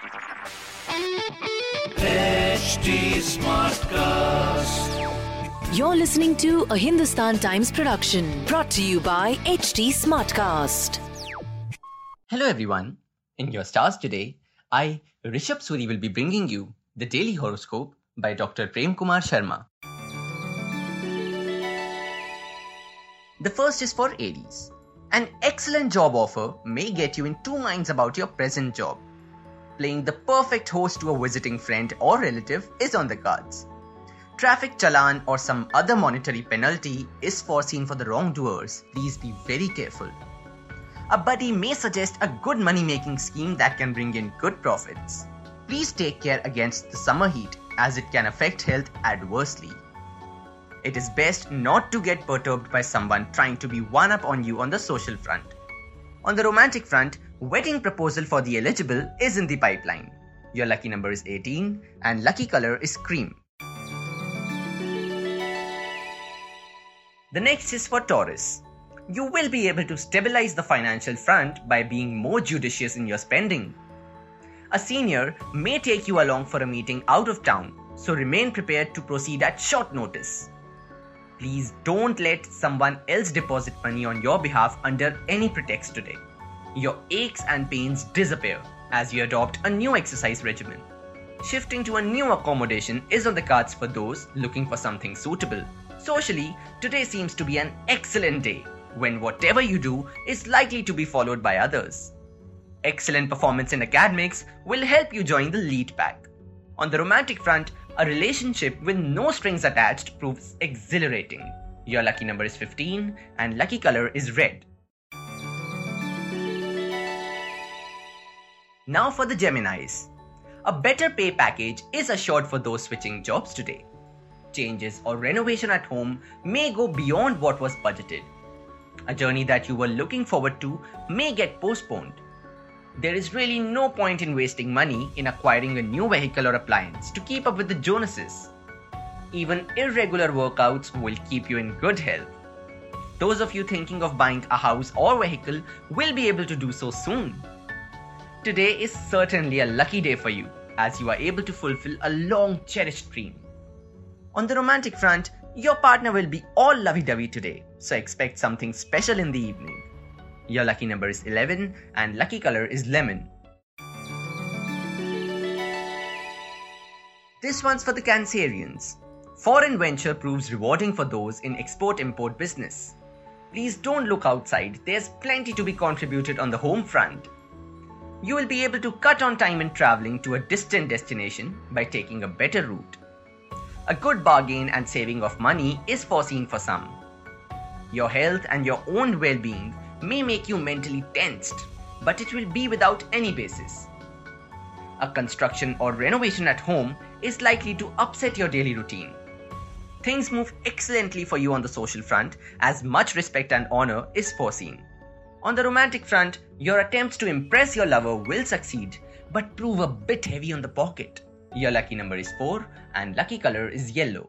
HT Smartcast. You're listening to a Hindustan Times production brought to you by HT Smartcast. Hello everyone. In your stars today, I, Rishabh Suri, will be bringing you the daily horoscope by Dr. Prem Kumar Sharma. The first is for Aries. An excellent job offer may get you in two minds about your present job playing the perfect host to a visiting friend or relative is on the cards. Traffic challan or some other monetary penalty is foreseen for the wrongdoers. Please be very careful. A buddy may suggest a good money making scheme that can bring in good profits. Please take care against the summer heat as it can affect health adversely. It is best not to get perturbed by someone trying to be one up on you on the social front. On the romantic front, wedding proposal for the eligible is in the pipeline. Your lucky number is 18 and lucky color is cream. The next is for Taurus. You will be able to stabilize the financial front by being more judicious in your spending. A senior may take you along for a meeting out of town, so remain prepared to proceed at short notice. Please don't let someone else deposit money on your behalf under any pretext today. Your aches and pains disappear as you adopt a new exercise regimen. Shifting to a new accommodation is on the cards for those looking for something suitable. Socially, today seems to be an excellent day when whatever you do is likely to be followed by others. Excellent performance in academics will help you join the lead pack. On the romantic front, a relationship with no strings attached proves exhilarating. Your lucky number is 15 and lucky color is red. Now for the Geminis. A better pay package is assured for those switching jobs today. Changes or renovation at home may go beyond what was budgeted. A journey that you were looking forward to may get postponed there is really no point in wasting money in acquiring a new vehicle or appliance to keep up with the Jonases. Even irregular workouts will keep you in good health. Those of you thinking of buying a house or vehicle will be able to do so soon. Today is certainly a lucky day for you as you are able to fulfill a long cherished dream. On the romantic front, your partner will be all lovey dovey today, so expect something special in the evening. Your lucky number is 11 and lucky color is lemon. This one's for the Cancerians. Foreign venture proves rewarding for those in export import business. Please don't look outside, there's plenty to be contributed on the home front. You will be able to cut on time in traveling to a distant destination by taking a better route. A good bargain and saving of money is foreseen for some. Your health and your own well being may make you mentally tensed, but it will be without any basis. A construction or renovation at home is likely to upset your daily routine. Things move excellently for you on the social front as much respect and honor is foreseen. On the romantic front, your attempts to impress your lover will succeed but prove a bit heavy on the pocket. Your lucky number is 4 and lucky color is yellow.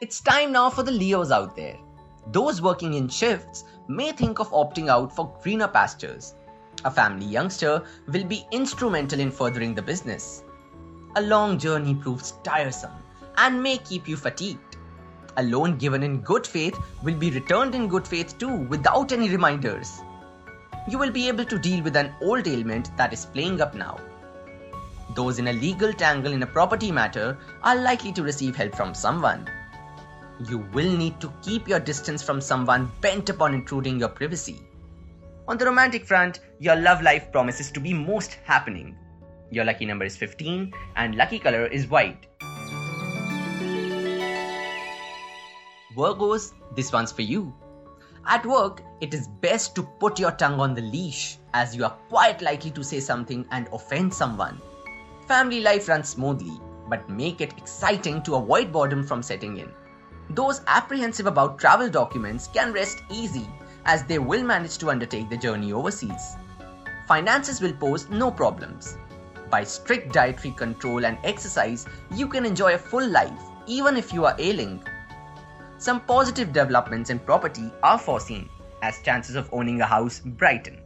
It's time now for the Leos out there. Those working in shifts may think of opting out for greener pastures. A family youngster will be instrumental in furthering the business. A long journey proves tiresome and may keep you fatigued. A loan given in good faith will be returned in good faith too without any reminders. You will be able to deal with an old ailment that is playing up now. Those in a legal tangle in a property matter are likely to receive help from someone you will need to keep your distance from someone bent upon intruding your privacy. On the romantic front, your love life promises to be most happening. Your lucky number is 15 and lucky color is white. Virgos, this one's for you. At work, it is best to put your tongue on the leash as you are quite likely to say something and offend someone. Family life runs smoothly, but make it exciting to avoid boredom from setting in. Those apprehensive about travel documents can rest easy as they will manage to undertake the journey overseas. Finances will pose no problems. By strict dietary control and exercise, you can enjoy a full life even if you are ailing. Some positive developments in property are foreseen as chances of owning a house brighten.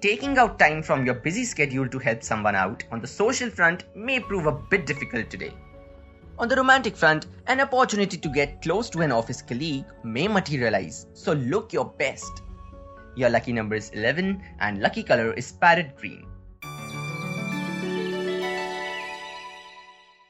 Taking out time from your busy schedule to help someone out on the social front may prove a bit difficult today. On the romantic front, an opportunity to get close to an office colleague may materialize, so look your best. Your lucky number is 11 and lucky color is parrot green.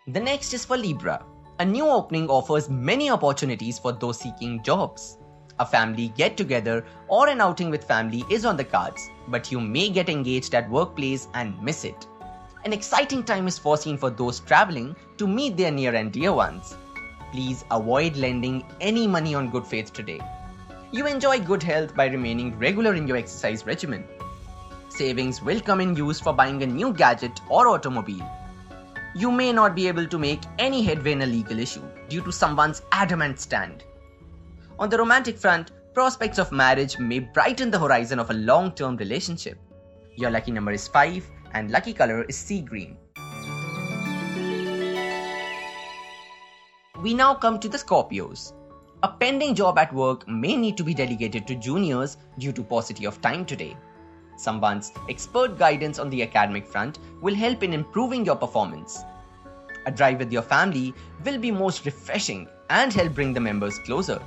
The next is for Libra. A new opening offers many opportunities for those seeking jobs. A family get together or an outing with family is on the cards, but you may get engaged at workplace and miss it. An exciting time is foreseen for those traveling to meet their near and dear ones. Please avoid lending any money on good faith today. You enjoy good health by remaining regular in your exercise regimen. Savings will come in use for buying a new gadget or automobile. You may not be able to make any headway in a legal issue due to someone's adamant stand. On the romantic front, prospects of marriage may brighten the horizon of a long term relationship. Your lucky number is 5 and lucky color is sea green. We now come to the Scorpios. A pending job at work may need to be delegated to juniors due to paucity of time today. Someone's expert guidance on the academic front will help in improving your performance. A drive with your family will be most refreshing and help bring the members closer.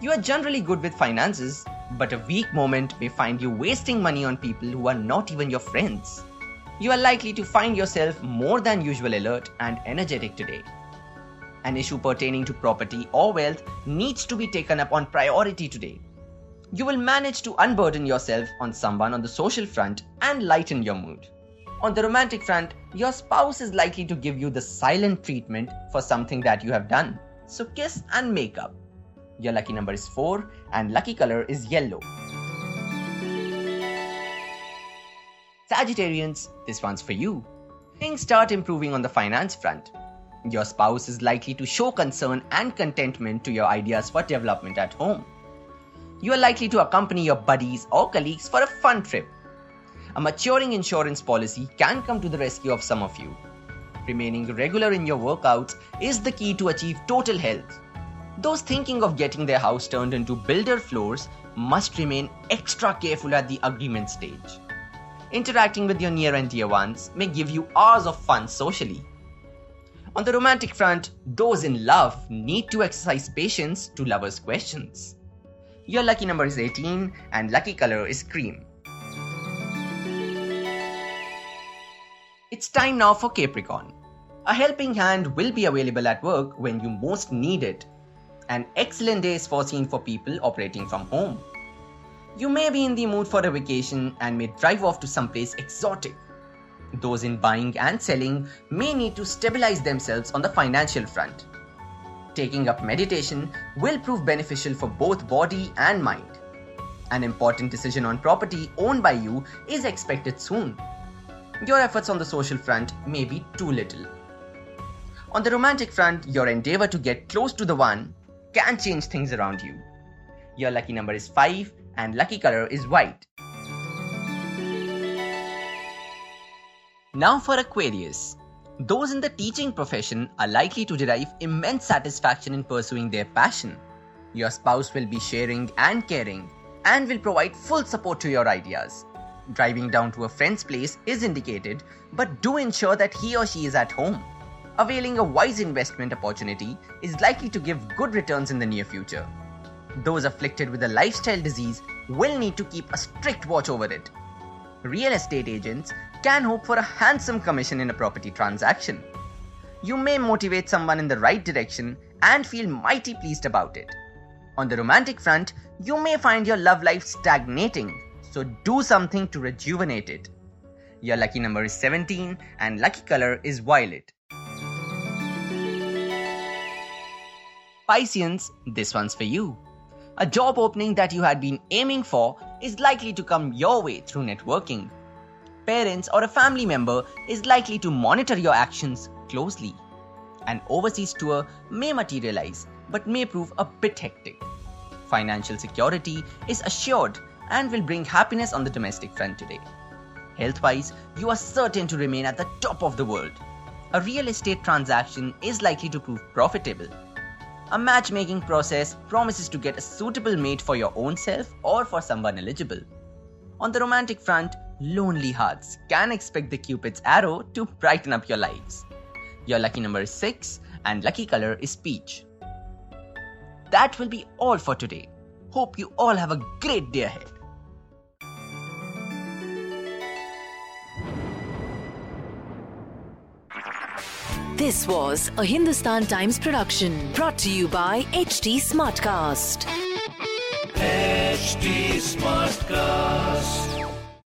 You are generally good with finances, but a weak moment may find you wasting money on people who are not even your friends. You are likely to find yourself more than usual alert and energetic today. An issue pertaining to property or wealth needs to be taken up on priority today. You will manage to unburden yourself on someone on the social front and lighten your mood. On the romantic front, your spouse is likely to give you the silent treatment for something that you have done. So kiss and make up. Your lucky number is 4 and lucky color is yellow. Sagittarians, this one's for you. Things start improving on the finance front. Your spouse is likely to show concern and contentment to your ideas for development at home. You are likely to accompany your buddies or colleagues for a fun trip. A maturing insurance policy can come to the rescue of some of you. Remaining regular in your workouts is the key to achieve total health. Those thinking of getting their house turned into builder floors must remain extra careful at the agreement stage. Interacting with your near and dear ones may give you hours of fun socially. On the romantic front, those in love need to exercise patience to lovers' questions. Your lucky number is 18 and lucky color is cream. It's time now for Capricorn. A helping hand will be available at work when you most need it. An excellent day is foreseen for people operating from home. You may be in the mood for a vacation and may drive off to someplace exotic. Those in buying and selling may need to stabilize themselves on the financial front. Taking up meditation will prove beneficial for both body and mind. An important decision on property owned by you is expected soon. Your efforts on the social front may be too little. On the romantic front, your endeavor to get close to the one can change things around you. Your lucky number is 5 and lucky color is white. Now for Aquarius. Those in the teaching profession are likely to derive immense satisfaction in pursuing their passion. Your spouse will be sharing and caring and will provide full support to your ideas. Driving down to a friend's place is indicated, but do ensure that he or she is at home. Availing a wise investment opportunity is likely to give good returns in the near future. Those afflicted with a lifestyle disease will need to keep a strict watch over it. Real estate agents can hope for a handsome commission in a property transaction. You may motivate someone in the right direction and feel mighty pleased about it. On the romantic front, you may find your love life stagnating, so do something to rejuvenate it. Your lucky number is 17 and lucky color is violet. Pisceans, this one's for you. A job opening that you had been aiming for is likely to come your way through networking. Parents or a family member is likely to monitor your actions closely. An overseas tour may materialize but may prove a bit hectic. Financial security is assured and will bring happiness on the domestic front today. Health wise, you are certain to remain at the top of the world. A real estate transaction is likely to prove profitable. A matchmaking process promises to get a suitable mate for your own self or for someone eligible. On the romantic front, lonely hearts can expect the Cupid's arrow to brighten up your lives. Your lucky number is 6 and lucky color is peach. That will be all for today. Hope you all have a great day ahead. This was a Hindustan Times production brought to you by HT Smartcast. HT Smartcast.